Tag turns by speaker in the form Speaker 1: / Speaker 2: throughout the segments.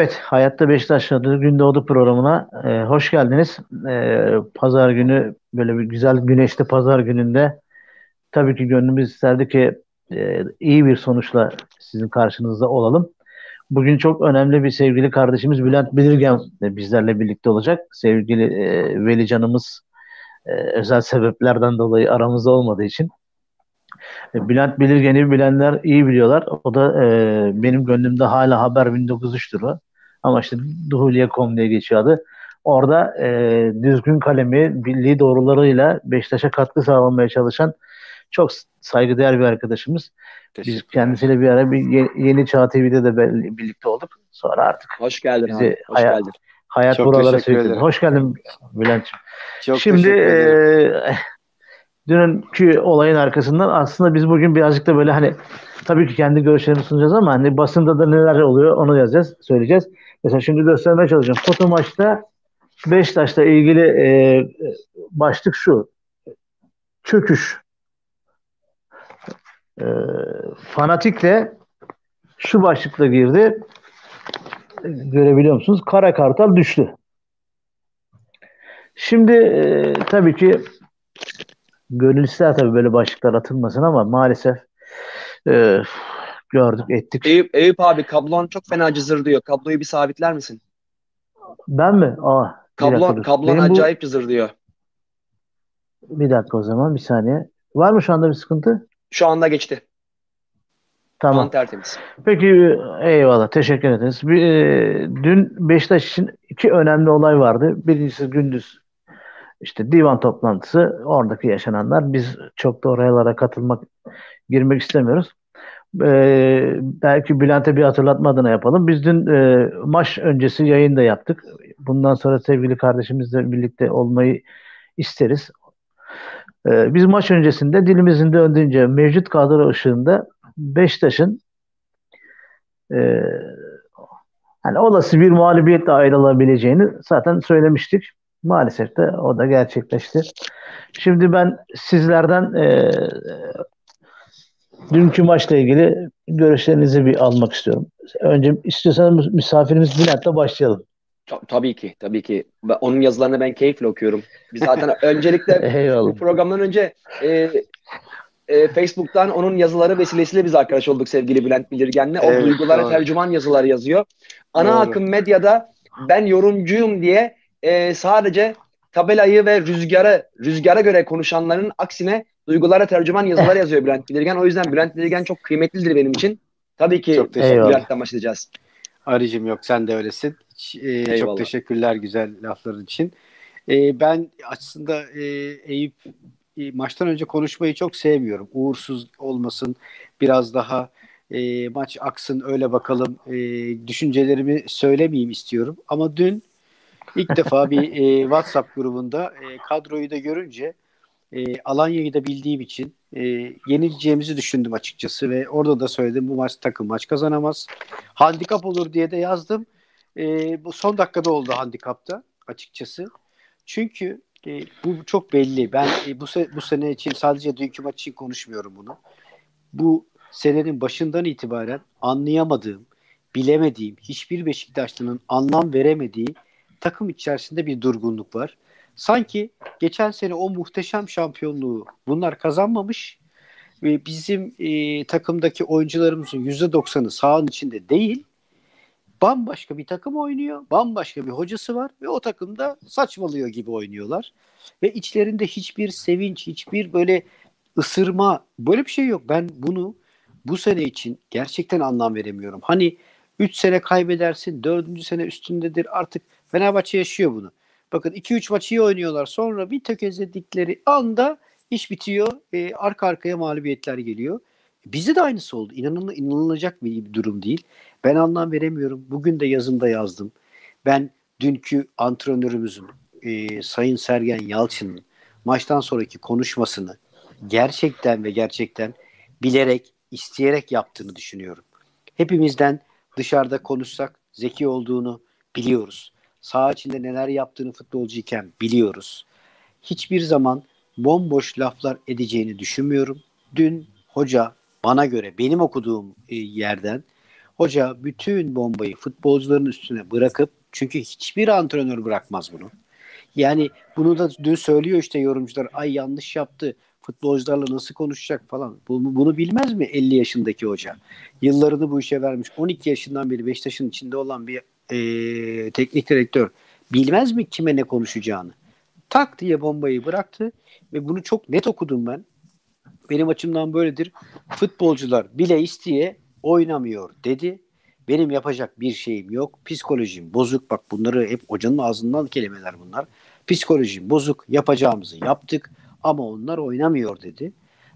Speaker 1: Evet, Hayatta Beşiktaş adı Gün Doğdu programına e, hoş geldiniz. E, pazar günü böyle bir güzel güneşli pazar gününde tabii ki gönlümüz isterdi ki e, iyi bir sonuçla sizin karşınızda olalım. Bugün çok önemli bir sevgili kardeşimiz Bülent Bilirgen bizlerle birlikte olacak. Sevgili e, Veli canımız e, özel sebeplerden dolayı aramızda olmadığı için e, Bülent Bilirgen'i bilenler iyi biliyorlar. O da e, benim gönlümde hala Haber 1903'tür o. Ama işte Duhuliye.com diye geçiyor adı. Orada e, düzgün kalemi, bildiği doğrularıyla Beşiktaş'a katkı sağlamaya çalışan çok saygıdeğer bir arkadaşımız. Biz kendisiyle bir ara bir Yeni Çağ TV'de de birlikte olduk. Sonra artık
Speaker 2: hoş geldin bizi abi. Hoş
Speaker 1: hayat,
Speaker 2: geldin.
Speaker 1: hayat çok buralara sürükledi. Hoş geldin Bülent'ciğim. Çok Şimdi e, dünkü olayın arkasından aslında biz bugün birazcık da böyle hani tabii ki kendi görüşlerimizi sunacağız ama hani basında da neler oluyor onu yazacağız, söyleyeceğiz. Mesela şimdi göstermeye çalışacağım. Foto maçta Beşiktaş'la ilgili e, başlık şu. Çöküş. E, fanatikle şu başlıkla girdi. Görebiliyor musunuz? Kara Kartal düştü. Şimdi e, tabii ki gönül ister tabii böyle başlıklar atılmasın ama maalesef e, gördük ettik.
Speaker 2: Eyüp, Eyüp abi kablon çok fena cızır diyor. Kabloyu bir sabitler misin?
Speaker 1: Ben mi? Aa,
Speaker 2: kablon kablon Benim acayip bu... cızır diyor.
Speaker 1: Bir dakika o zaman bir saniye. Var mı şu anda bir sıkıntı?
Speaker 2: Şu anda geçti.
Speaker 1: Tamam. Şu tertemiz. Peki eyvallah teşekkür ederiz. Bir, e, dün Beşiktaş için iki önemli olay vardı. Birincisi gündüz işte divan toplantısı oradaki yaşananlar. Biz çok da oralara katılmak girmek istemiyoruz. Ee, belki Bülent'e bir hatırlatma adına yapalım. Biz dün e, maç öncesi yayın da yaptık. Bundan sonra sevgili kardeşimizle birlikte olmayı isteriz. Ee, biz maç öncesinde dilimizin döndüğünce mevcut kadro ışığında Beşiktaş'ın e, hani olası bir mağlubiyetle ayrılabileceğini zaten söylemiştik. Maalesef de o da gerçekleşti. Şimdi ben sizlerden e, dünkü maçla ilgili görüşlerinizi bir almak istiyorum. Önce istiyorsanız misafirimiz Bülent'le başlayalım.
Speaker 2: Tabii ki, tabii ki. Onun yazılarını ben keyifle okuyorum. Biz zaten öncelikle bu programdan önce e, e, Facebook'tan onun yazıları vesilesiyle biz arkadaş olduk sevgili Bülent Bilirgen'le. O evet, duygulara doğru. tercüman yazılar yazıyor. Ana doğru. akım medyada ben yorumcuyum diye e, sadece tabelayı ve rüzgara rüzgara göre konuşanların aksine duygulara tercüman yazılar yazıyor Bülent Bilirgen. O yüzden Bülent Bilirgen çok kıymetlidir benim için. Tabii ki çok Bülent'ten başlayacağız.
Speaker 3: Arıcım yok sen de öylesin. Ee, çok teşekkürler güzel lafların için. Ee, ben aslında e, Eyüp e, maçtan önce konuşmayı çok sevmiyorum. Uğursuz olmasın, biraz daha e, maç aksın öyle bakalım e, düşüncelerimi söylemeyeyim istiyorum. Ama dün ilk defa bir e, WhatsApp grubunda e, kadroyu da görünce e, Alanya'yı da bildiğim için e, yenileceğimizi düşündüm açıkçası ve orada da söyledim bu maç takım maç kazanamaz. Handikap olur diye de yazdım. E, bu son dakikada oldu handikapta açıkçası. Çünkü e, bu çok belli. Ben e, bu se- bu sene için sadece dünkü maç için konuşmuyorum bunu. Bu senenin başından itibaren anlayamadığım, bilemediğim, hiçbir Beşiktaşlı'nın anlam veremediği takım içerisinde bir durgunluk var. Sanki geçen sene o muhteşem şampiyonluğu bunlar kazanmamış ve bizim e, takımdaki oyuncularımızın %90'ı sahanın içinde değil. Bambaşka bir takım oynuyor. Bambaşka bir hocası var ve o takımda saçmalıyor gibi oynuyorlar. Ve içlerinde hiçbir sevinç, hiçbir böyle ısırma böyle bir şey yok. Ben bunu bu sene için gerçekten anlam veremiyorum. Hani 3 sene kaybedersin, 4. sene üstündedir artık Fenerbahçe yaşıyor bunu. Bakın 2-3 maçı iyi oynuyorlar. Sonra bir tökezledikleri anda iş bitiyor. E, arka arkaya mağlubiyetler geliyor. Bizde de aynısı oldu. İnanıl inanılacak bir durum değil. Ben anlam veremiyorum. Bugün de yazımda yazdım. Ben dünkü antrenörümüzün e, Sayın Sergen Yalçın'ın maçtan sonraki konuşmasını gerçekten ve gerçekten bilerek, isteyerek yaptığını düşünüyorum. Hepimizden dışarıda konuşsak zeki olduğunu biliyoruz saha içinde neler yaptığını futbolcuyken biliyoruz. Hiçbir zaman bomboş laflar edeceğini düşünmüyorum. Dün hoca bana göre benim okuduğum e, yerden Hoca bütün bombayı futbolcuların üstüne bırakıp çünkü hiçbir antrenör bırakmaz bunu. Yani bunu da dün söylüyor işte yorumcular. Ay yanlış yaptı. Futbolcularla nasıl konuşacak falan. Bunu, bunu bilmez mi 50 yaşındaki hoca? Yıllarını bu işe vermiş. 12 yaşından beri Beşiktaş'ın içinde olan bir e, teknik direktör. Bilmez mi kime ne konuşacağını? Tak diye bombayı bıraktı ve bunu çok net okudum ben. Benim açımdan böyledir. Futbolcular bile isteye oynamıyor dedi. Benim yapacak bir şeyim yok. Psikolojim bozuk. Bak bunları hep hocanın ağzından kelimeler bunlar. Psikolojim bozuk. Yapacağımızı yaptık ama onlar oynamıyor dedi.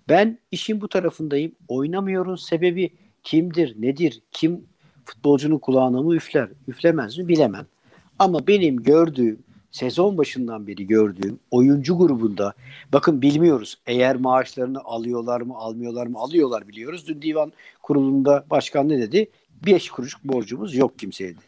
Speaker 3: Ben işin bu tarafındayım. Oynamıyorun sebebi kimdir, nedir, kim futbolcunun kulağına mı üfler, üflemez mi bilemem. Ama benim gördüğüm, sezon başından beri gördüğüm oyuncu grubunda bakın bilmiyoruz eğer maaşlarını alıyorlar mı almıyorlar mı alıyorlar biliyoruz. Dün divan kurulunda başkan ne dedi? 5 kuruş borcumuz yok kimseye de.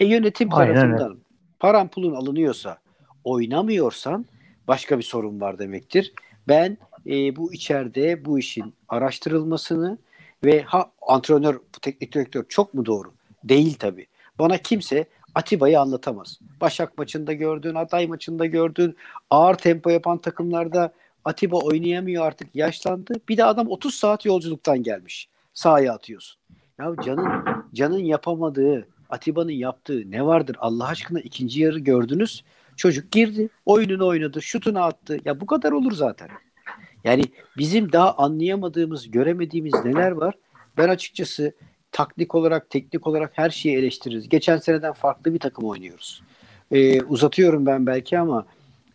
Speaker 3: E yönetim tarafından paran pulun alınıyorsa oynamıyorsan başka bir sorun var demektir. Ben e, bu içeride bu işin araştırılmasını ve ha antrenör, teknik direktör çok mu doğru? Değil tabii. Bana kimse Atiba'yı anlatamaz. Başak maçında gördün, Aday maçında gördün. Ağır tempo yapan takımlarda Atiba oynayamıyor artık yaşlandı. Bir de adam 30 saat yolculuktan gelmiş. Sahaya atıyorsun. Ya canın canın yapamadığı, Atiba'nın yaptığı ne vardır Allah aşkına ikinci yarı gördünüz. Çocuk girdi, oyununu oynadı, şutunu attı. Ya bu kadar olur zaten. Yani bizim daha anlayamadığımız, göremediğimiz neler var? Ben açıkçası taktik olarak, teknik olarak her şeyi eleştiririz. Geçen seneden farklı bir takım oynuyoruz. Ee, uzatıyorum ben belki ama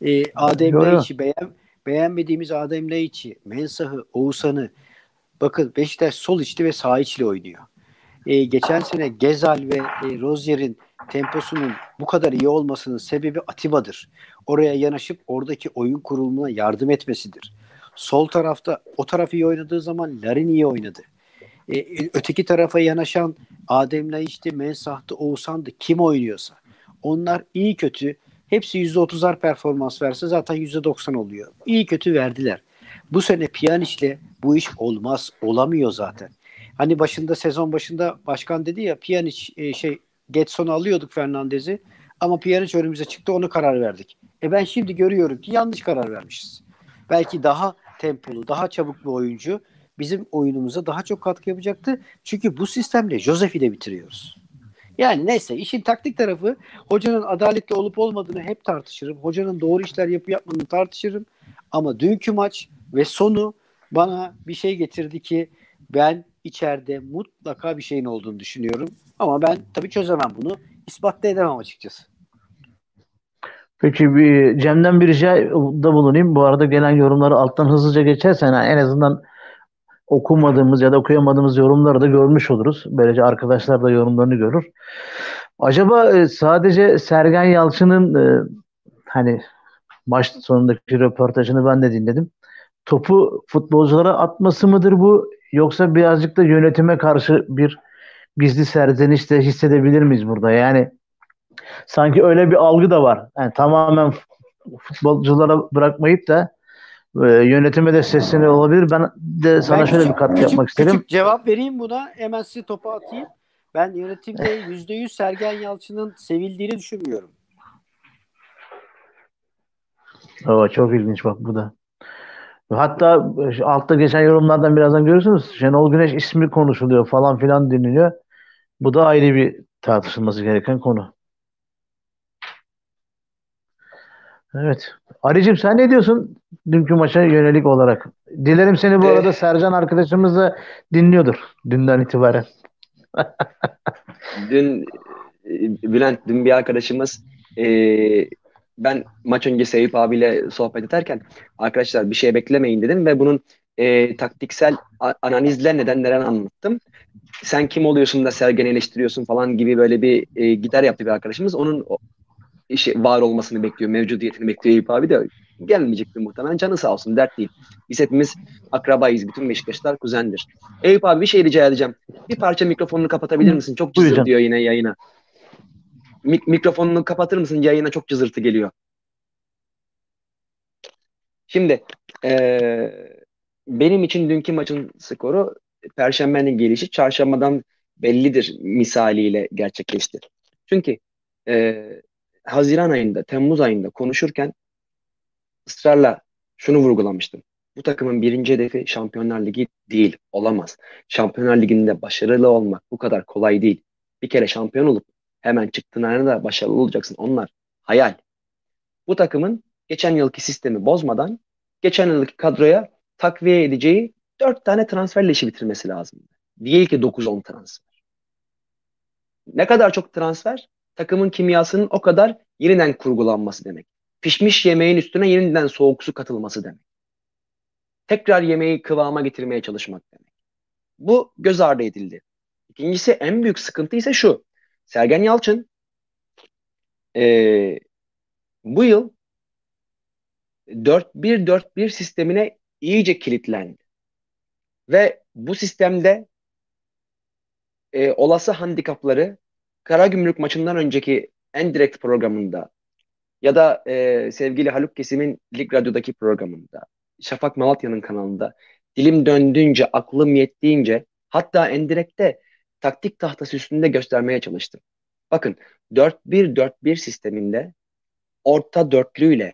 Speaker 3: e, Adem Laiç'i beğen, beğenmediğimiz Adem Laiç'i, Mensah'ı, Oğuzhan'ı bakın Beşiktaş sol içli ve sağ içli oynuyor. Ee, geçen sene Gezal ve e, Rozier'in temposunun bu kadar iyi olmasının sebebi Atiba'dır. Oraya yanaşıp oradaki oyun kurulumuna yardım etmesidir. Sol tarafta o taraf iyi oynadığı zaman Larin iyi oynadı. E, öteki tarafa yanaşan Adem Laiç'ti, Mensah'tı, Oğuzhan'dı kim oynuyorsa. Onlar iyi kötü hepsi %30'ar performans verse zaten %90 oluyor. İyi kötü verdiler. Bu sene Pjanic'le bu iş olmaz, olamıyor zaten. Hani başında sezon başında başkan dedi ya Pjanic e, şey Getson'u alıyorduk Fernandez'i ama Pjanic önümüze çıktı onu karar verdik. E ben şimdi görüyorum ki yanlış karar vermişiz. Belki daha tempolu, daha çabuk bir oyuncu bizim oyunumuza daha çok katkı yapacaktı. Çünkü bu sistemle Josef'i de bitiriyoruz. Yani neyse işin taktik tarafı hocanın adaletli olup olmadığını hep tartışırım. Hocanın doğru işler yapıp yapmadığını tartışırım. Ama dünkü maç ve sonu bana bir şey getirdi ki ben içeride mutlaka bir şeyin olduğunu düşünüyorum. Ama ben tabii çözemem bunu. İspat da edemem açıkçası.
Speaker 1: Peki bir Cem'den bir ricada bulunayım. Bu arada gelen yorumları alttan hızlıca geçersen en azından okumadığımız ya da okuyamadığımız yorumları da görmüş oluruz. Böylece arkadaşlar da yorumlarını görür. Acaba e, sadece Sergen Yalçın'ın e, hani maç sonundaki röportajını ben de dinledim. Topu futbolculara atması mıdır bu yoksa birazcık da yönetime karşı bir gizli serzeniş de hissedebilir miyiz burada? Yani sanki öyle bir algı da var. Yani tamamen futbolculara bırakmayıp da e, yönetime de sesleniyor olabilir. Ben de sana ben şöyle küçük, bir katkı küçük, yapmak isterim. Küçük
Speaker 3: cevap vereyim buna. Hemen size topu atayım. Ben yönetimde yüzde yüz Sergen Yalçın'ın sevildiğini düşünmüyorum.
Speaker 1: Oo, çok ilginç bak bu da. Hatta altta geçen yorumlardan birazdan görürsünüz. Şenol Güneş ismi konuşuluyor falan filan deniliyor. Bu da ayrı bir tartışılması gereken konu. Evet. Aricim sen ne diyorsun dünkü maça yönelik olarak? Dilerim seni bu arada Sercan arkadaşımız da dinliyordur dünden itibaren.
Speaker 2: dün e, Bülent, dün bir arkadaşımız e, ben maç öncesi Eyüp abiyle sohbet ederken arkadaşlar bir şey beklemeyin dedim ve bunun e, taktiksel analizle nedenlerini anlattım. Sen kim oluyorsun da Sergen'i eleştiriyorsun falan gibi böyle bir e, gider yaptı bir arkadaşımız. Onun işi var olmasını bekliyor, mevcudiyetini bekliyor Eyüp abi de gelmeyecektir muhtemelen. Canı sağ olsun, dert değil. Biz hepimiz akrabayız. Bütün Beşiktaşlar kuzendir. Eyüp abi bir şey rica edeceğim. Bir parça mikrofonunu kapatabilir misin? Çok cızır diyor yine yayına. Mik- mikrofonunu kapatır mısın? Yayına çok cızırtı geliyor. Şimdi ee, benim için dünkü maçın skoru Perşembenin gelişi. Çarşambadan bellidir misaliyle gerçekleşti. Çünkü e, Haziran ayında, Temmuz ayında konuşurken ısrarla şunu vurgulamıştım. Bu takımın birinci hedefi Şampiyonlar Ligi değil, olamaz. Şampiyonlar Ligi'nde başarılı olmak bu kadar kolay değil. Bir kere şampiyon olup hemen çıktığın da başarılı olacaksın. Onlar hayal. Bu takımın geçen yılki sistemi bozmadan geçen yılki kadroya takviye edeceği 4 tane transferle işi bitirmesi lazım. Değil ki 9-10 transfer. Ne kadar çok transfer? Takımın kimyasının o kadar yeniden kurgulanması demek. Pişmiş yemeğin üstüne yeniden soğuk su katılması demek. Tekrar yemeği kıvama getirmeye çalışmak demek. Bu göz ardı edildi. İkincisi en büyük sıkıntı ise şu. Sergen Yalçın ee, bu yıl 4-1-4-1 sistemine iyice kilitlendi. Ve bu sistemde e, olası handikapları Karagümrük maçından önceki en direkt programında ya da e, sevgili Haluk Kesim'in Lig Radyo'daki programında, Şafak Malatya'nın kanalında dilim döndüğünce, aklım yettiğince hatta endirekte taktik tahtası üstünde göstermeye çalıştım. Bakın 4-1-4-1 sisteminde orta dörtlüyle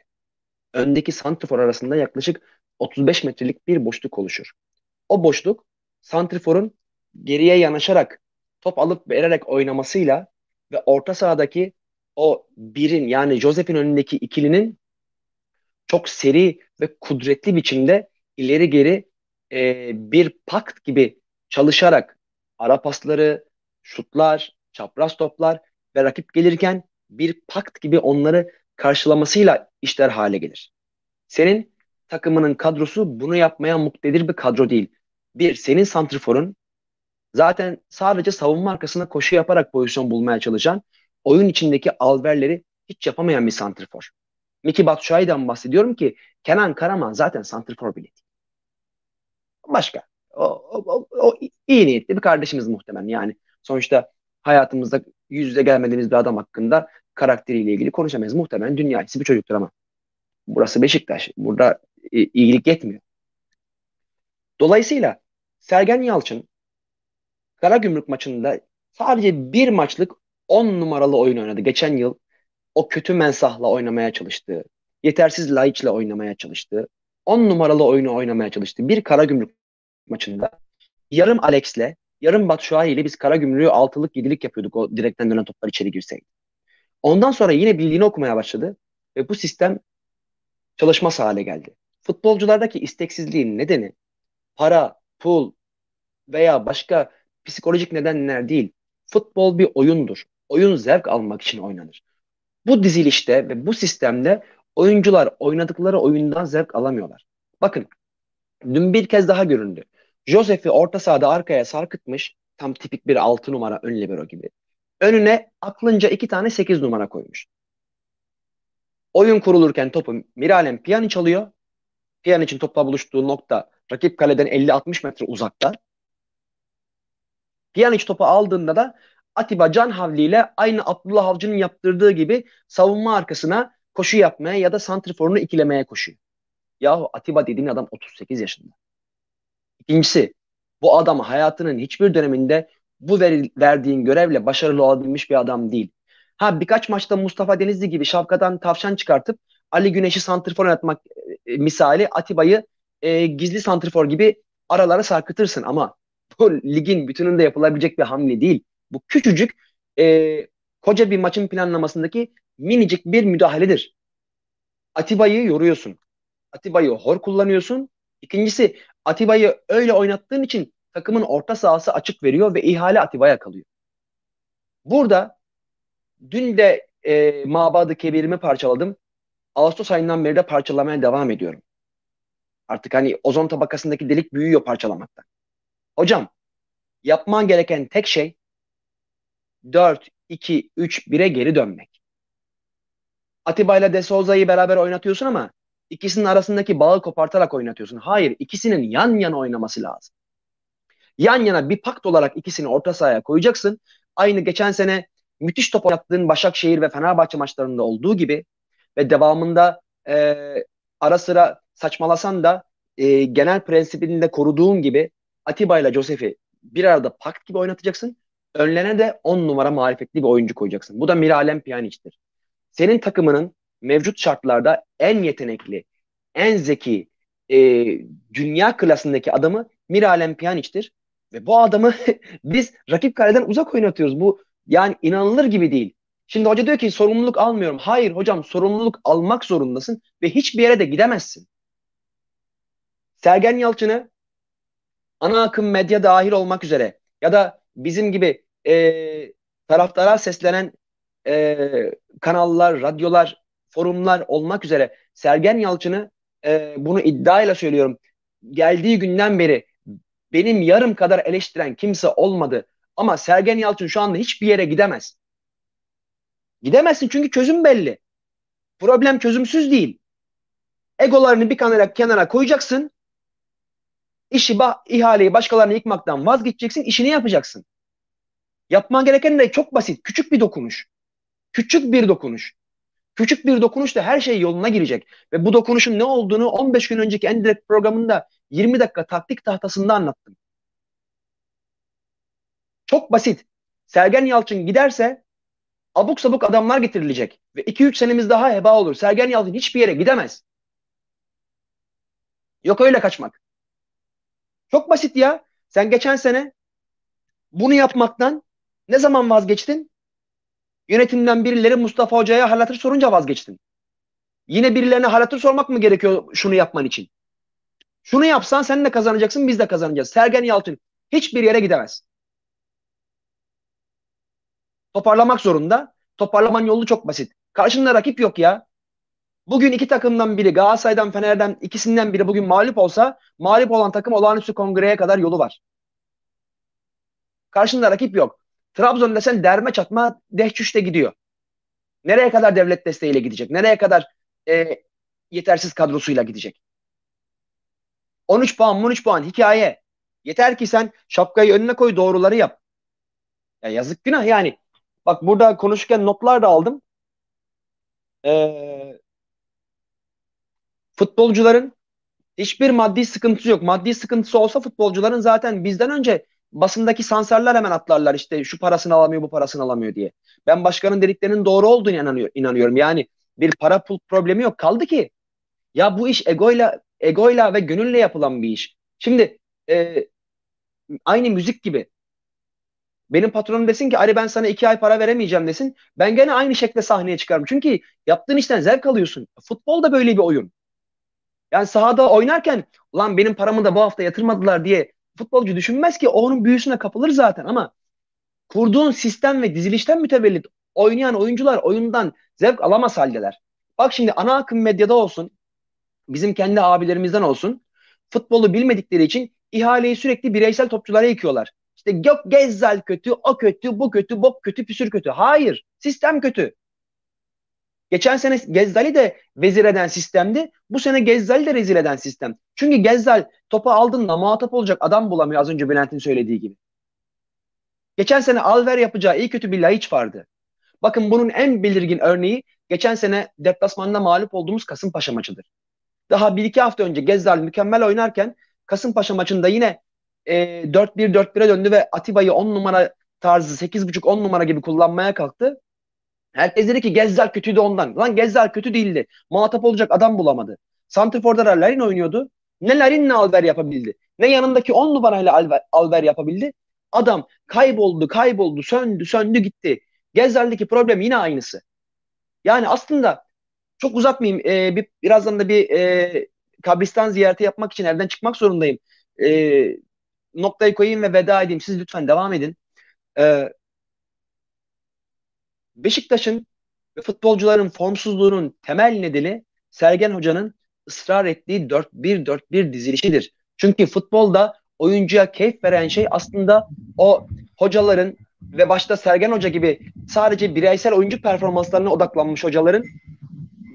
Speaker 2: öndeki santrifor arasında yaklaşık 35 metrelik bir boşluk oluşur. O boşluk santriforun geriye yanaşarak top alıp vererek oynamasıyla ve orta sahadaki o birin yani Josef'in önündeki ikilinin çok seri ve kudretli biçimde ileri geri e, bir pakt gibi çalışarak ara pasları, şutlar, çapraz toplar ve rakip gelirken bir pakt gibi onları karşılamasıyla işler hale gelir. Senin takımının kadrosu bunu yapmaya muktedir bir kadro değil. Bir, senin santriforun zaten sadece savunma arkasında koşu yaparak pozisyon bulmaya çalışan, oyun içindeki alverleri hiç yapamayan bir santrifor. Miki Batshuayi'den bahsediyorum ki Kenan Karaman zaten santrifor bile değil. Başka. O, o, o, o iyi niyetli bir kardeşimiz muhtemelen. Yani sonuçta hayatımızda yüz yüze gelmediğimiz bir adam hakkında karakteriyle ilgili konuşamayız. Muhtemelen dünya bir çocuktur ama. Burası Beşiktaş. Burada e, iyilik yetmiyor. Dolayısıyla Sergen Yalçın Karagümrük maçında sadece bir maçlık 10 numaralı oyun oynadı. Geçen yıl o kötü mensahla oynamaya çalıştı. Yetersiz Laiç'le oynamaya çalıştı. 10 numaralı oyunu oynamaya çalıştı. Bir Karagümrük maçında yarım Alex'le yarım Batshuayi ile biz Karagümrük'ü altılık yedilik yapıyorduk o direkten dönen toplar içeri girseydi. Ondan sonra yine bildiğini okumaya başladı ve bu sistem çalışmaz hale geldi. Futbolculardaki isteksizliğin nedeni para, pul veya başka psikolojik nedenler değil. Futbol bir oyundur. Oyun zevk almak için oynanır. Bu dizilişte ve bu sistemde oyuncular oynadıkları oyundan zevk alamıyorlar. Bakın dün bir kez daha göründü. Josef'i orta sahada arkaya sarkıtmış. Tam tipik bir 6 numara ön libero gibi. Önüne aklınca iki tane 8 numara koymuş. Oyun kurulurken topu Miralem Pjanic alıyor. Pjanic'in topla buluştuğu nokta rakip kaleden 50-60 metre uzakta. Pjanic topu aldığında da Atiba Can Havli ile aynı Abdullah Avcı'nın yaptırdığı gibi savunma arkasına koşu yapmaya ya da santriforunu ikilemeye koşuyor. Yahu Atiba dediğin adam 38 yaşında. İkincisi bu adam hayatının hiçbir döneminde bu ver, verdiğin görevle başarılı olabilmiş bir adam değil. Ha birkaç maçta Mustafa Denizli gibi şapkadan tavşan çıkartıp Ali Güneş'i santrifor oynatmak e, misali Atiba'yı e, gizli santrifor gibi aralara sarkıtırsın ama bu ligin bütününde yapılabilecek bir hamle değil. Bu küçücük e, koca bir maçın planlamasındaki minicik bir müdahaledir. Atiba'yı yoruyorsun. Atiba'yı hor kullanıyorsun. İkincisi Atiba'yı öyle oynattığın için takımın orta sahası açık veriyor ve ihale Atiba'ya kalıyor. Burada dün de e, Mabadı Kebir'imi parçaladım. Ağustos ayından beri de parçalamaya devam ediyorum. Artık hani ozon tabakasındaki delik büyüyor parçalamaktan. Hocam yapman gereken tek şey 4, 2, 3, 1'e geri dönmek. Atiba ile De Souza'yı beraber oynatıyorsun ama ikisinin arasındaki bağı kopartarak oynatıyorsun. Hayır, ikisinin yan yana oynaması lazım. Yan yana bir pakt olarak ikisini orta sahaya koyacaksın. Aynı geçen sene müthiş top oynattığın Başakşehir ve Fenerbahçe maçlarında olduğu gibi ve devamında e, ara sıra saçmalasan da e, genel prensibini de koruduğun gibi Atiba ile Josef'i bir arada pakt gibi oynatacaksın. Önlerine de 10 numara marifetli bir oyuncu koyacaksın. Bu da Miralem Pjanic'tir. Senin takımının mevcut şartlarda en yetenekli, en zeki, e, dünya klasındaki adamı Miralem Pjanic'tir. Ve bu adamı biz rakip kaleden uzak oynatıyoruz. Bu yani inanılır gibi değil. Şimdi hoca diyor ki sorumluluk almıyorum. Hayır hocam sorumluluk almak zorundasın ve hiçbir yere de gidemezsin. Sergen Yalçın'ı ana akım medya dahil olmak üzere ya da bizim gibi e, taraftara seslenen e, kanallar, radyolar, forumlar olmak üzere Sergen Yalçın'ı e, bunu iddiayla söylüyorum. Geldiği günden beri benim yarım kadar eleştiren kimse olmadı. Ama Sergen Yalçın şu anda hiçbir yere gidemez. Gidemezsin çünkü çözüm belli. Problem çözümsüz değil. Egolarını bir kenara, kenara koyacaksın. İşi, ba ihaleyi başkalarına yıkmaktan vazgeçeceksin. işini yapacaksın. Yapman gereken de çok basit. Küçük bir dokunuş. Küçük bir dokunuş. Küçük bir dokunuşla her şey yoluna girecek. Ve bu dokunuşun ne olduğunu 15 gün önceki Endirekt programında 20 dakika taktik tahtasında anlattım. Çok basit. Sergen Yalçın giderse abuk sabuk adamlar getirilecek. Ve 2-3 senemiz daha heba olur. Sergen Yalçın hiçbir yere gidemez. Yok öyle kaçmak. Çok basit ya. Sen geçen sene bunu yapmaktan ne zaman vazgeçtin? Yönetimden birileri Mustafa Hoca'ya halatır sorunca vazgeçtin. Yine birilerine halatır sormak mı gerekiyor şunu yapman için? Şunu yapsan sen de kazanacaksın biz de kazanacağız. Sergen Yalçın hiçbir yere gidemez. Toparlamak zorunda. Toparlaman yolu çok basit. Karşında rakip yok ya. Bugün iki takımdan biri Galatasaray'dan Fener'den ikisinden biri bugün mağlup olsa mağlup olan takım olağanüstü kongreye kadar yolu var. Karşında rakip yok. Trabzon desen derme çatma dehçüşte gidiyor. Nereye kadar devlet desteğiyle gidecek? Nereye kadar e, yetersiz kadrosuyla gidecek? 13 puan 13 puan hikaye. Yeter ki sen şapkayı önüne koy doğruları yap. Ya yazık günah yani. Bak burada konuşurken notlar da aldım. Ee, futbolcuların hiçbir maddi sıkıntısı yok. Maddi sıkıntısı olsa futbolcuların zaten bizden önce basındaki sansarlar hemen atlarlar işte şu parasını alamıyor bu parasını alamıyor diye. Ben başkanın dediklerinin doğru olduğunu inanıyor, inanıyorum. Yani bir para pul problemi yok. Kaldı ki ya bu iş egoyla egoyla ve gönülle yapılan bir iş. Şimdi e, aynı müzik gibi. Benim patronum desin ki Ali ben sana iki ay para veremeyeceğim desin. Ben gene aynı şekilde sahneye çıkarım. Çünkü yaptığın işten zevk alıyorsun. Futbol da böyle bir oyun. Yani sahada oynarken ulan benim paramı da bu hafta yatırmadılar diye futbolcu düşünmez ki onun büyüsüne kapılır zaten ama kurduğun sistem ve dizilişten mütevellit oynayan oyuncular oyundan zevk alamaz haldeler. Bak şimdi ana akım medyada olsun, bizim kendi abilerimizden olsun futbolu bilmedikleri için ihaleyi sürekli bireysel topçulara yıkıyorlar. İşte yok Gezzal kötü, o kötü, bu kötü, bok kötü, püsür kötü. Hayır, sistem kötü. Geçen sene Gezzal'i de vezir eden sistemdi. Bu sene Gezzal'i de rezil eden sistem. Çünkü Gezzal topu aldığında muhatap olacak adam bulamıyor az önce Bülent'in söylediği gibi. Geçen sene Alver yapacağı iyi kötü bir Laiç vardı. Bakın bunun en belirgin örneği geçen sene deplasmanda mağlup olduğumuz Kasımpaşa maçıdır. Daha bir iki hafta önce Gezzal mükemmel oynarken Kasımpaşa maçında yine e, 4-1-4-1'e döndü ve Atiba'yı 10 numara tarzı 8.5-10 numara gibi kullanmaya kalktı. Herkes dedi ki Gezzal kötüydü ondan. Lan Gezzal kötü değildi. Muhatap olacak adam bulamadı. Santrifor'da da Larin oynuyordu. Ne Larin ne Alver yapabildi. Ne yanındaki 10 numarayla Alver, Alver yapabildi. Adam kayboldu, kayboldu, söndü, söndü gitti. Gezzal'deki problem yine aynısı. Yani aslında çok uzatmayayım. Ee, bir, birazdan da bir e, kabristan ziyareti yapmak için evden çıkmak zorundayım. E, noktayı koyayım ve veda edeyim. Siz lütfen devam edin. E, Beşiktaş'ın ve futbolcuların formsuzluğunun temel nedeni Sergen Hoca'nın ısrar ettiği 4-1-4-1 dizilişidir. Çünkü futbolda oyuncuya keyif veren şey aslında o hocaların ve başta Sergen Hoca gibi sadece bireysel oyuncu performanslarına odaklanmış hocaların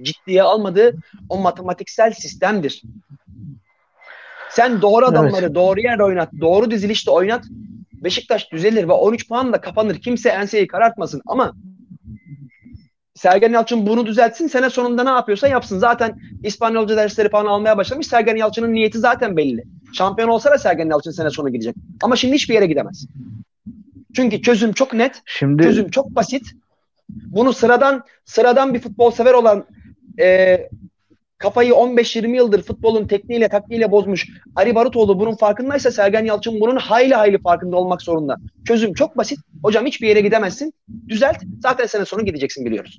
Speaker 2: ciddiye almadığı o matematiksel sistemdir. Sen doğru adamları evet. doğru yerde oynat, doğru dizilişte oynat. Beşiktaş düzelir ve 13 puan da kapanır. Kimse enseyi karartmasın ama Sergen Yalçın bunu düzeltsin. Sene sonunda ne yapıyorsa yapsın. Zaten İspanyolca dersleri falan almaya başlamış. Sergen Yalçın'ın niyeti zaten belli. Şampiyon olsa da Sergen Yalçın sene sonu gidecek. Ama şimdi hiçbir yere gidemez. Çünkü çözüm çok net, Şimdi... çözüm çok basit. Bunu sıradan sıradan bir futbol sever olan e, kafayı 15-20 yıldır futbolun tekniğiyle taktiğiyle bozmuş Ali Barutoğlu bunun farkındaysa Sergen Yalçın bunun hayli hayli farkında olmak zorunda. Çözüm çok basit. Hocam hiçbir yere gidemezsin. Düzelt. Zaten sene sonu gideceksin biliyoruz.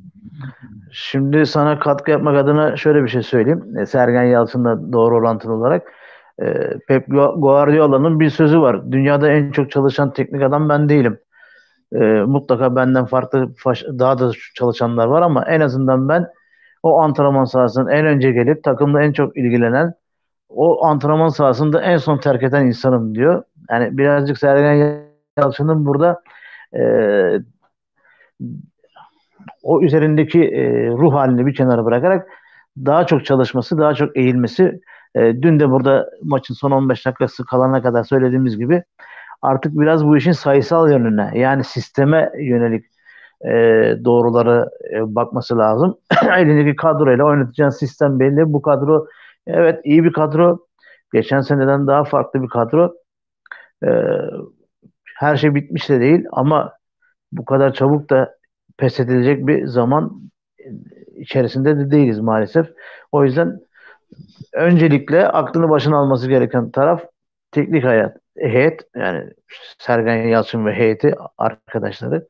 Speaker 1: Şimdi sana katkı yapmak adına şöyle bir şey söyleyeyim. E, Sergen Yalçın'la doğru orantılı olarak. E, Pep Guardiola'nın bir sözü var. Dünyada en çok çalışan teknik adam ben değilim. E, mutlaka benden farklı daha da çalışanlar var ama en azından ben o antrenman sahasının en önce gelip takımla en çok ilgilenen o antrenman sahasında en son terk eden insanım diyor. Yani birazcık Sergen Yalçın'ın burada e, o üzerindeki e, ruh halini bir kenara bırakarak daha çok çalışması, daha çok eğilmesi. E, dün de burada maçın son 15 dakikası kalana kadar söylediğimiz gibi artık biraz bu işin sayısal yönüne yani sisteme yönelik e, doğruları e, bakması lazım. Elindeki kadroyla oynatacağın sistem belli. Bu kadro evet iyi bir kadro. Geçen seneden daha farklı bir kadro. E, her şey bitmiş de değil ama bu kadar çabuk da pes edilecek bir zaman içerisinde de değiliz maalesef. O yüzden öncelikle aklını başına alması gereken taraf teknik hayat, heyet yani Sergen Yalçın ve heyeti arkadaşları.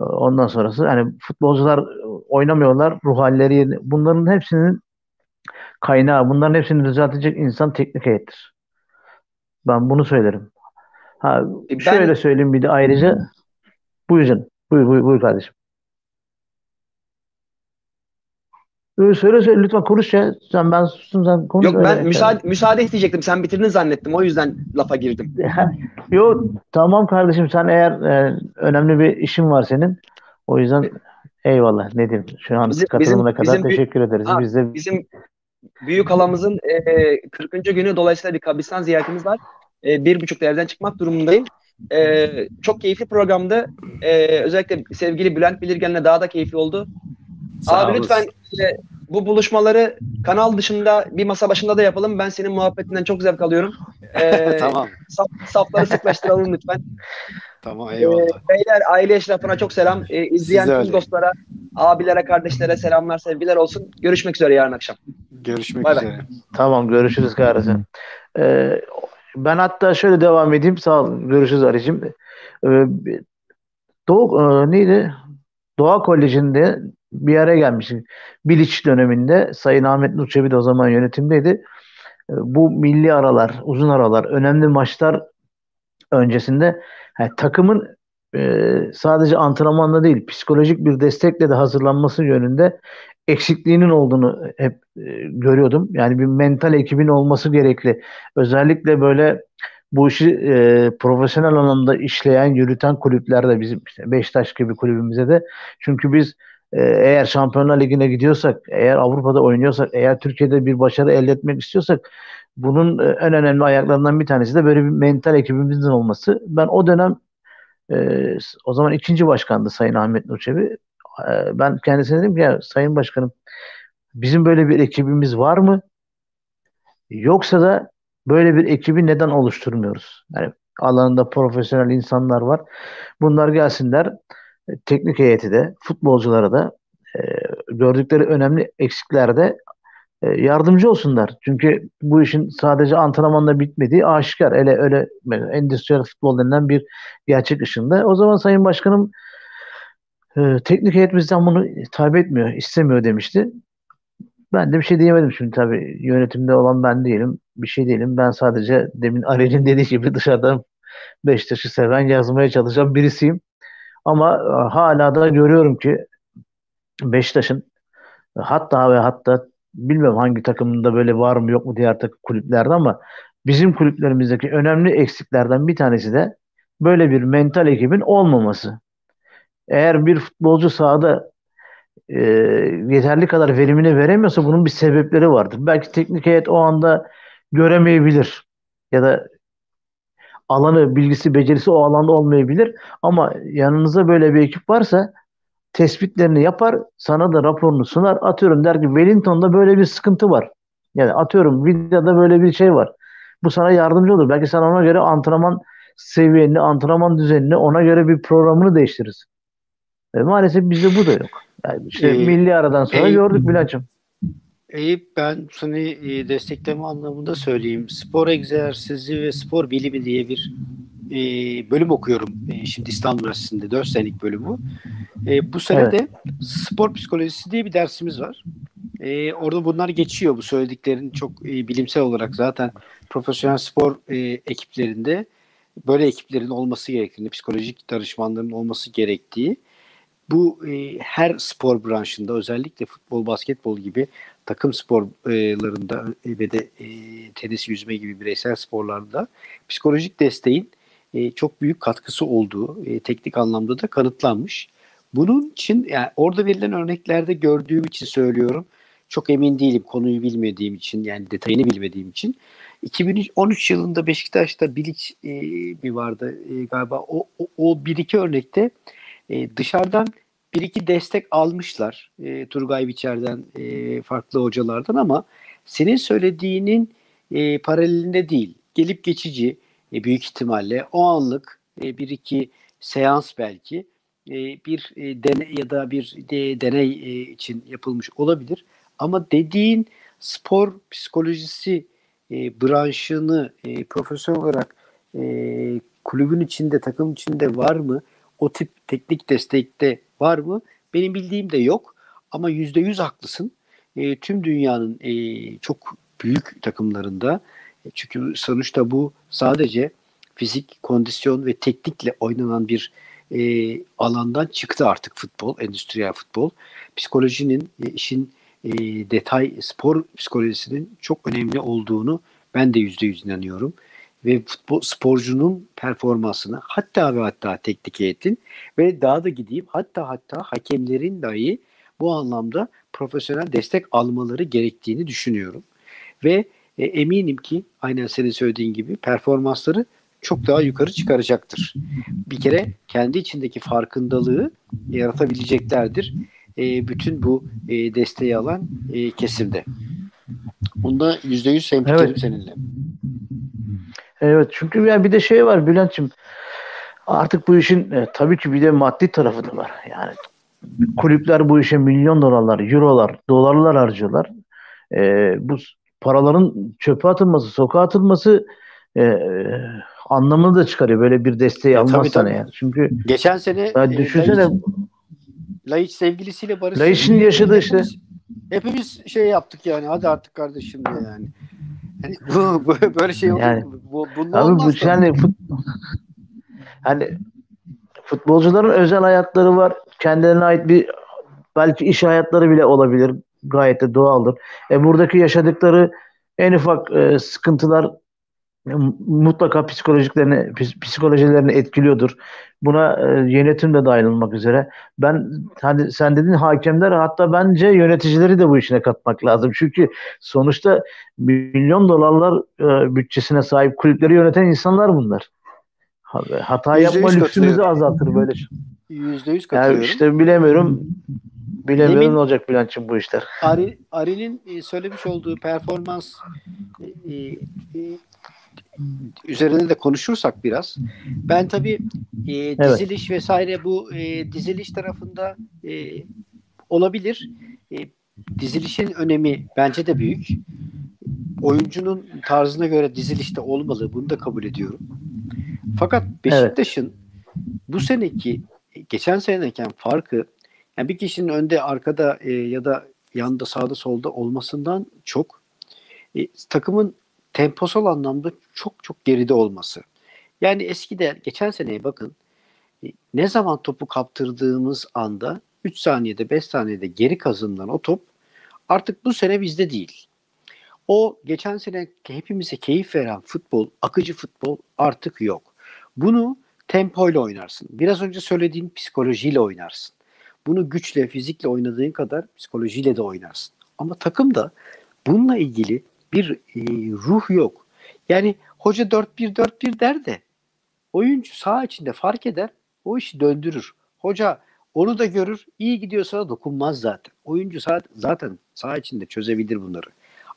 Speaker 1: Ondan sonrası yani futbolcular oynamıyorlar ruh halleri bunların hepsinin kaynağı bunların hepsini düzeltecek insan teknik heyettir. Ben bunu söylerim. Ha, ben... şöyle söyleyeyim bir de ayrıca buyur canım. Buyur, buyur, buyur kardeşim. Öyle söyle söyle lütfen konuş ya. Sen ben sustum sen konuş.
Speaker 2: Yok ben müsaade, yani. müsaade isteyecektim. Sen bitirdin zannettim. O yüzden lafa girdim.
Speaker 1: Yok tamam kardeşim sen eğer e, önemli bir işin var senin. O yüzden eyvallah ne diyeyim. Şu an bizim, katılımına bizim, kadar bizim, teşekkür ederiz. Ha,
Speaker 2: Biz de... Bizim büyük halamızın e, 40. günü dolayısıyla bir kabristan ziyaretimiz var. E, bir buçukta evden çıkmak durumundayım. E, çok keyifli programdı. E, özellikle sevgili Bülent Bilirgen'le daha da keyifli oldu. Sağ Abi lütfen e, bu buluşmaları kanal dışında bir masa başında da yapalım. Ben senin muhabbetinden çok zevk alıyorum.
Speaker 3: Ee, tamam.
Speaker 2: Saf, safları sıklaştıralım lütfen.
Speaker 3: Tamam eyvallah. Ee,
Speaker 2: beyler aile eşrafına çok selam. Ee, izleyen tüm dostlara, abilere, kardeşlere selamlar, sevgiler olsun. Görüşmek üzere yarın akşam.
Speaker 3: Görüşmek Bay üzere.
Speaker 1: Tamam görüşürüz kardeşim. Ee, ben hatta şöyle devam edeyim. Sağ ol. Görüşürüz Arıcığım. Ee, Doğu, e, neydi? Doğa Koleji'nde bir araya gelmiştik. Bilic döneminde Sayın Ahmet Nur de o zaman yönetimdeydi. Ee, bu milli aralar, uzun aralar, önemli maçlar öncesinde yani takımın e, sadece antrenmanla değil psikolojik bir destekle de hazırlanması yönünde eksikliğinin olduğunu hep e, görüyordum. Yani bir mental ekibin olması gerekli. Özellikle böyle bu işi e, profesyonel anlamda işleyen, yürüten kulüplerde bizim işte Beşiktaş gibi kulübümüze de çünkü biz eğer Şampiyonlar Ligi'ne gidiyorsak, eğer Avrupa'da oynuyorsak, eğer Türkiye'de bir başarı elde etmek istiyorsak bunun e, en önemli ayaklarından bir tanesi de böyle bir mental ekibimizin olması. Ben o dönem e, o zaman ikinci başkandı Sayın Ahmet Nurçevi. E, ben kendisine dedim ki ya Sayın Başkanım bizim böyle bir ekibimiz var mı? Yoksa da böyle bir ekibi neden oluşturmuyoruz? Yani alanında profesyonel insanlar var. Bunlar gelsinler teknik heyeti de futbolculara da e, gördükleri önemli eksiklerde e, yardımcı olsunlar. Çünkü bu işin sadece antrenmanla bitmediği aşikar. Öyle öyle endüstriyel futbol denilen bir gerçek ışığında. O zaman Sayın Başkanım e, teknik heyet bizden bunu talep etmiyor, istemiyor demişti. Ben de bir şey diyemedim şimdi tabii yönetimde olan ben değilim. Bir şey değilim. Ben sadece demin Ali'nin dediği gibi dışarıdan Beşiktaş'ı seven yazmaya çalışan birisiyim. Ama e, hala da görüyorum ki Beşiktaş'ın hatta ve hatta bilmiyorum hangi takımında böyle var mı yok mu diğer takım kulüplerde ama bizim kulüplerimizdeki önemli eksiklerden bir tanesi de böyle bir mental ekibin olmaması. Eğer bir futbolcu sahada e, yeterli kadar verimini veremiyorsa bunun bir sebepleri vardır. Belki teknik heyet o anda göremeyebilir ya da alanı, bilgisi, becerisi o alanda olmayabilir. Ama yanınızda böyle bir ekip varsa tespitlerini yapar, sana da raporunu sunar. Atıyorum der ki Wellington'da böyle bir sıkıntı var. Yani atıyorum videoda böyle bir şey var. Bu sana yardımcı olur. Belki sen ona göre antrenman seviyeni, antrenman düzenini ona göre bir programını değiştiririz. E, maalesef bizde bu da yok. Yani işte ee, milli aradan sonra e, gördük Bülent'ciğim.
Speaker 3: Eyüp ben seni e, destekleme anlamında söyleyeyim. Spor egzersizi ve spor bilimi diye bir e, bölüm okuyorum. E, şimdi İstanbul Üniversitesi'nde 4 senelik bölümü. E, bu sene evet. de spor psikolojisi diye bir dersimiz var. E, orada bunlar geçiyor. Bu söylediklerin çok e, bilimsel olarak zaten profesyonel spor e, ekiplerinde böyle ekiplerin olması gerektiğini, psikolojik danışmanların olması gerektiği bu e, her spor branşında özellikle futbol, basketbol gibi takım sporlarında ve de e, tenis, yüzme gibi bireysel sporlarda psikolojik desteğin e, çok büyük katkısı olduğu e, teknik anlamda da kanıtlanmış. Bunun için yani orada verilen örneklerde gördüğüm için söylüyorum. Çok emin değilim konuyu bilmediğim için yani detayını bilmediğim için. 2013 yılında Beşiktaş'ta Bilic e, bir vardı galiba. O, o, o bir iki örnekte dışarıdan bir iki destek almışlar e, Turgay Biçer'den e, farklı hocalardan ama senin söylediğinin e, paralelinde değil. Gelip geçici e, büyük ihtimalle o anlık e, bir iki seans belki e, bir e, deney ya da bir de, deney e, için yapılmış olabilir. Ama dediğin spor psikolojisi e, branşını e, profesyonel olarak e, kulübün içinde, takım içinde var mı? O tip teknik destekte var mı? Benim bildiğim de yok. Ama yüzde yüz haklısın. E, tüm dünyanın e, çok büyük takımlarında e, çünkü sonuçta bu sadece fizik, kondisyon ve teknikle oynanan bir e, alandan çıktı artık futbol, endüstriyel futbol. Psikolojinin, e, işin e, detay, spor psikolojisinin çok önemli olduğunu ben de yüzde yüz inanıyorum ve futbol sporcunun performansını hatta ve hatta teknik heyetin ve daha da gideyim hatta hatta hakemlerin dahi bu anlamda profesyonel destek almaları gerektiğini düşünüyorum. Ve e, eminim ki aynen senin söylediğin gibi performansları çok daha yukarı çıkaracaktır. Bir kere kendi içindeki farkındalığı yaratabileceklerdir. E, bütün bu e, desteği alan e, kesimde. Bunda yüzde yüz hemfikirim evet. seninle.
Speaker 1: Evet çünkü yani bir de şey var Bülent'ciğim artık bu işin e, tabii ki bir de maddi tarafı da var. Yani kulüpler bu işe milyon dolarlar, eurolar, dolarlar harcıyorlar. E, bu paraların çöpe atılması, sokağa atılması e, anlamını da çıkarıyor böyle bir desteği ya, almazsan eğer. Çünkü
Speaker 3: geçen sene
Speaker 1: ya düşünsene
Speaker 3: Laiç sevgilisiyle barış.
Speaker 1: Laiç'in yaşadığı işte.
Speaker 3: Hepimiz şey yaptık yani hadi artık kardeşim diye yani. Yani bu, böyle şey olur yani, Bu,
Speaker 1: abi bu yani fut, hani futbolcuların özel hayatları var. Kendilerine ait bir belki iş hayatları bile olabilir. Gayet de doğaldır. E buradaki yaşadıkları en ufak e, sıkıntılar mutlaka psikolojiklerini psikolojilerini etkiliyordur. Buna e, yönetim de dahil olmak üzere. Ben hani sen dedin hakemler hatta bence yöneticileri de bu işine katmak lazım. Çünkü sonuçta milyon dolarlar e, bütçesine sahip kulüpleri yöneten insanlar bunlar. Hata yapma lüksümüzü azaltır böyle.
Speaker 3: Yüzde yüz katılıyorum.
Speaker 1: Yani işte bilemiyorum. Bilemiyorum Demin, ne olacak Bülent'ciğim bu işler.
Speaker 3: Ari, Ari'nin e, söylemiş olduğu performans e, e, üzerinde de konuşursak biraz. Ben tabii e, diziliş evet. vesaire bu e, diziliş tarafında e, olabilir. E, dizilişin önemi bence de büyük. Oyuncunun tarzına göre dizilişte olmalı. Bunu da kabul ediyorum. Fakat Beşiktaş'ın evet. bu seneki geçen seneyken farkı yani bir kişinin önde, arkada e, ya da yanda, sağda, solda olmasından çok e, takımın temposal anlamda çok çok geride olması. Yani eskide geçen seneye bakın e, ne zaman topu kaptırdığımız anda 3 saniyede 5 saniyede geri kazanılan o top artık bu sene bizde değil. O geçen sene hepimize keyif veren futbol, akıcı futbol artık yok. Bunu tempoyla oynarsın. Biraz önce söylediğim psikolojiyle oynarsın. Bunu güçle, fizikle oynadığın kadar psikolojiyle de oynarsın. Ama takımda bununla ilgili bir e, ruh yok. Yani hoca 4-1-4-1 der de oyuncu sağ içinde fark eder, o işi döndürür. Hoca onu da görür, iyi gidiyorsa da dokunmaz zaten. Oyuncu sağ, zaten sağ içinde çözebilir bunları.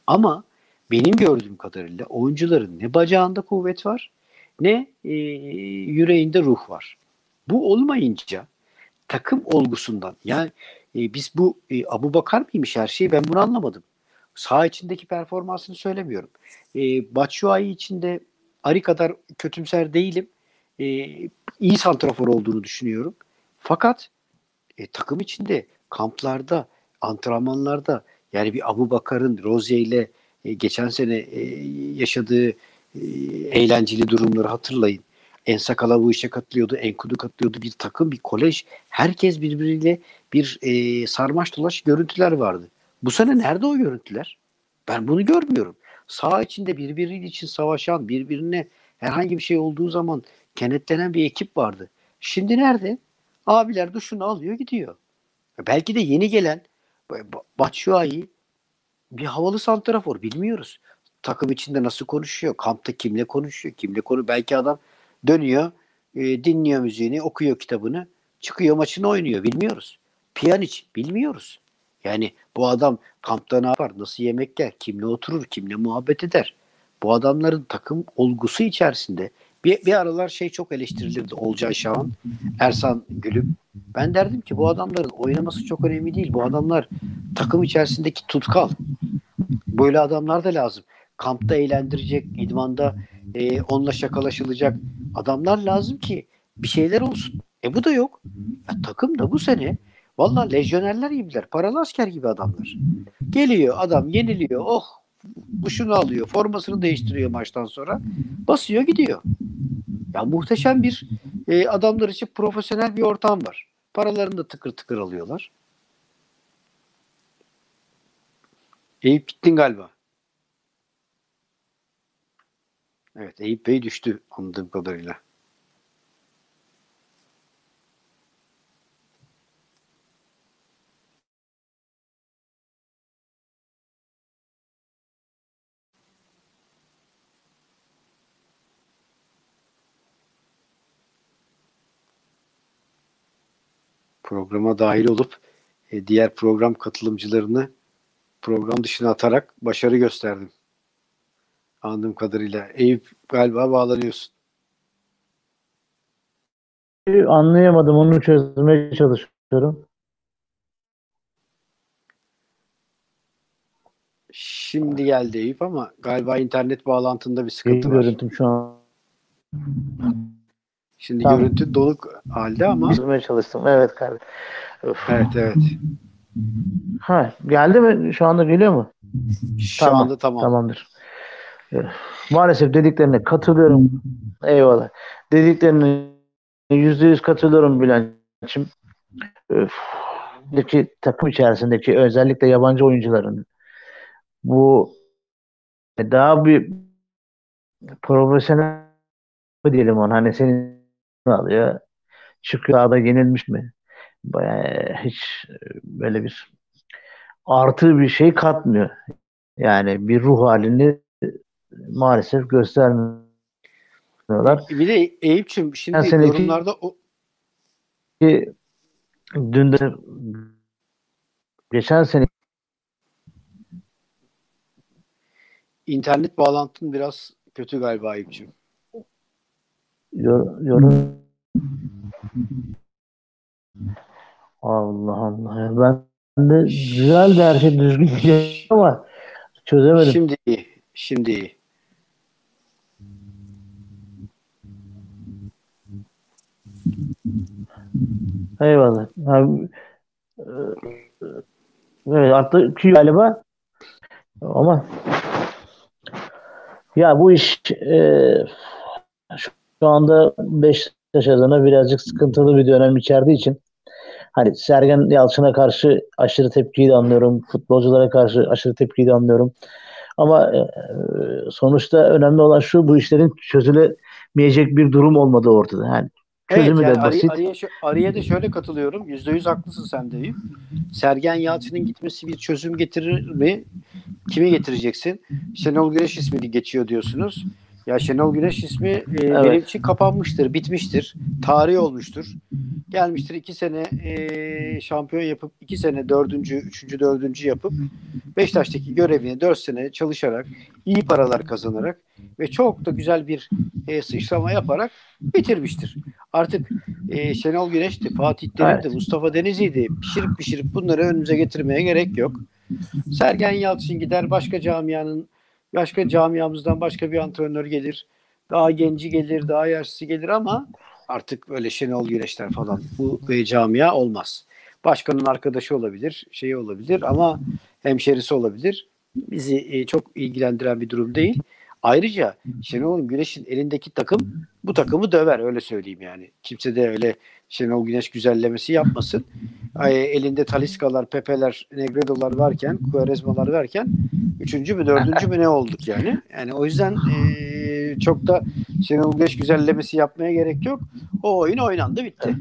Speaker 3: Ama benim gördüğüm kadarıyla oyuncuların ne bacağında kuvvet var ne e, yüreğinde ruh var. Bu olmayınca takım olgusundan yani e, biz bu e, Abu Bakar mıymış her şeyi ben bunu anlamadım. Sağ içindeki performansını söylemiyorum. E, Batshuayi içinde Ari kadar kötümser değilim. E, iyi santrafor olduğunu düşünüyorum. Fakat e, takım içinde kamplarda, antrenmanlarda yani bir Abu Bakar'ın Rozier ile e, geçen sene e, yaşadığı e, eğlenceli durumları hatırlayın. Ensakala bu işe katılıyordu, Enkudu katılıyordu. Bir takım, bir kolej. Herkes birbiriyle bir e, sarmaş dolaş görüntüler vardı. Bu sene nerede o görüntüler? Ben bunu görmüyorum. Sağ içinde birbiri için savaşan, birbirine herhangi bir şey olduğu zaman kenetlenen bir ekip vardı. Şimdi nerede? Abiler duşunu alıyor gidiyor. Belki de yeni gelen Batshuayi bir havalı santrafor bilmiyoruz. Takım içinde nasıl konuşuyor? Kampta kimle konuşuyor? Kimle konu? Belki adam dönüyor, e, dinliyor müziğini, okuyor kitabını, çıkıyor maçını oynuyor. Bilmiyoruz. Piyaniç bilmiyoruz. Yani bu adam kampta ne yapar? Nasıl yemek yer? Kimle oturur? Kimle muhabbet eder? Bu adamların takım olgusu içerisinde bir, bir aralar şey çok eleştirilirdi. Olcay Şahan, Ersan Gülüm. Ben derdim ki bu adamların oynaması çok önemli değil. Bu adamlar takım içerisindeki tutkal. Böyle adamlar da lazım. Kampta eğlendirecek, idmanda e, onunla şakalaşılacak adamlar lazım ki bir şeyler olsun. E bu da yok. Ya, takım da bu sene valla lejyonerler gibiler. Paralı asker gibi adamlar. Geliyor adam yeniliyor. Oh bu şunu alıyor. Formasını değiştiriyor maçtan sonra. Basıyor gidiyor. Ya muhteşem bir e, adamlar için profesyonel bir ortam var. Paralarını da tıkır tıkır alıyorlar. Eyüp gittin galiba. Evet Eyüp Bey düştü anladığım kadarıyla. Programa dahil olup e, diğer program katılımcılarını program dışına atarak başarı gösterdim. Anladığım kadarıyla. Eyüp galiba bağlanıyorsun.
Speaker 1: Anlayamadım. Onu çözmeye çalışıyorum.
Speaker 3: Şimdi geldi Eyüp ama galiba internet bağlantında bir sıkıntı
Speaker 1: İyi
Speaker 3: var.
Speaker 1: Görüntüm şu an.
Speaker 3: Şimdi tamam. görüntü doluk halde ama.
Speaker 1: Çözmeye çalıştım. Evet kardeşim.
Speaker 3: Evet evet.
Speaker 1: Ha, geldi mi? Şu anda geliyor mu?
Speaker 3: Şu tamam, anda tamam.
Speaker 1: Tamamdır. Maalesef dediklerine katılıyorum. Eyvallah. Dediklerine yüzde yüz katılıyorum Bülent'ciğim. Öf, takım içerisindeki özellikle yabancı oyuncuların bu daha bir profesyonel diyelim on hani senin alıyor çıkıyor da yenilmiş mi Bayağı hiç böyle bir artı bir şey katmıyor yani bir ruh halini maalesef göstermiyorlar.
Speaker 3: Bir de Eyüp'cüm şimdi yani seneki, yorumlarda o
Speaker 1: dün de geçen sene
Speaker 3: internet bağlantın biraz kötü galiba Eyüp'cüm.
Speaker 1: Yor, yorum Allah Allah. Ben de güzel de her şey düzgün gidiyor ama çözemedim.
Speaker 3: Şimdi iyi. Şimdi iyi.
Speaker 1: Eyvallah. Abi, e, evet artık galiba ama ya bu iş e, şu anda Beşiktaş adına birazcık sıkıntılı bir dönem içerdiği için hani Sergen Yalçın'a karşı aşırı tepkiyi de anlıyorum. Futbolculara karşı aşırı tepkiyi de anlıyorum. Ama e, sonuçta önemli olan şu bu işlerin çözülemeyecek bir durum olmadığı ortada. Yani çözümü
Speaker 3: evet,
Speaker 1: yani de basit.
Speaker 3: Arıya, arıya da şöyle katılıyorum. Yüzde yüz haklısın sen de Eyüp. Sergen Yalçın'ın gitmesi bir çözüm getirir mi? Kimi getireceksin? Şenol Güneş ismini geçiyor diyorsunuz. Ya Şenol Güneş ismi e, evet. benim için kapanmıştır, bitmiştir. Tarih olmuştur. Gelmiştir iki sene e, şampiyon yapıp iki sene dördüncü, üçüncü, dördüncü yapıp Beşiktaş'taki görevini dört sene çalışarak iyi paralar kazanarak ve çok da güzel bir e, sıçrama yaparak bitirmiştir. Artık e, Şenol Güneş'ti, Fatih Terim'di, evet. Mustafa Denizli'ydi. Pişirip pişirip bunları önümüze getirmeye gerek yok. Sergen Yalçın gider başka camianın başka camiamızdan başka bir antrenör gelir. Daha genci gelir, daha yaşlısı gelir ama artık böyle Şenol Güneşler falan bu e, camia olmaz. Başkanın arkadaşı olabilir, şeyi olabilir ama hemşerisi olabilir. Bizi e, çok ilgilendiren bir durum değil. Ayrıca Şenol Güneş'in elindeki takım bu takımı döver öyle söyleyeyim yani. Kimse de öyle Şenol Güneş güzellemesi yapmasın. Elinde Taliskalar, Pepeler, Negredo'lar varken, Quaresma'lar varken üçüncü mü dördüncü mü ne olduk yani. Yani o yüzden e, çok da Şenol Güneş güzellemesi yapmaya gerek yok. O oyun oynandı bitti.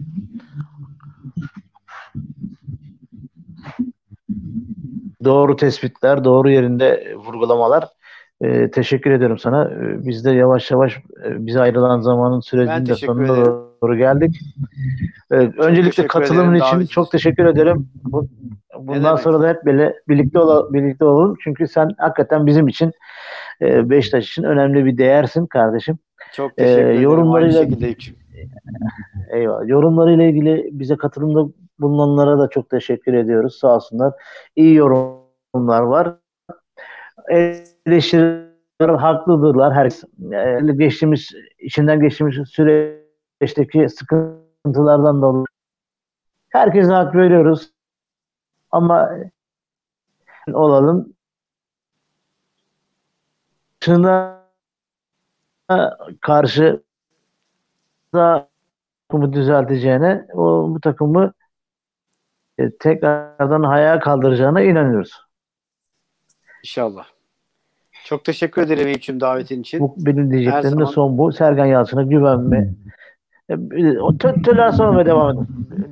Speaker 1: Doğru tespitler, doğru yerinde vurgulamalar. Ee, teşekkür ederim sana. Biz de yavaş yavaş bize ayrılan zamanın sürecinde sonuna ederim. Doğru geldik. Ee, öncelikle katılımın için davet çok teşekkür ederim. Bu, bundan sonra da hep böyle birlikte ol, birlikte olalım. Çünkü sen hakikaten bizim için e, Beşiktaş için önemli bir değersin kardeşim.
Speaker 3: Çok teşekkür ee, ederim.
Speaker 1: Yorumlarıyla, Eyvallah. Yorumlarıyla ilgili bize katılımda bulunanlara da çok teşekkür ediyoruz. Sağ olsunlar. İyi yorumlar var eleştiriler haklıdırlar. Her e, geçtiğimiz içinden geçtiğimiz süreçteki sıkıntılardan dolayı herkese hak veriyoruz. Ama olalım şuna karşı da takımı düzelteceğine o bu takımı e, tekrardan hayal kaldıracağına inanıyoruz.
Speaker 3: İnşallah. Çok teşekkür ederim Eyüp'cüğüm davetin için.
Speaker 1: Bu, benim diyeceklerim de son bu. Sergen Yalçın'a güvenme. Ee, Töler sonra devam edin.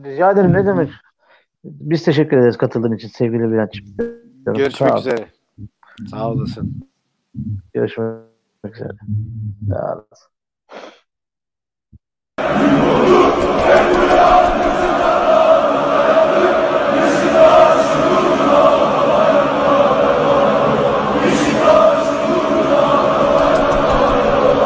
Speaker 1: Rica ederim ne demek. Biz teşekkür ederiz katıldığın için sevgili Bülent'ciğim.
Speaker 3: Görüşmek Sağ üzere. Sağ olasın.
Speaker 1: Görüşmek üzere. Sağ olasın.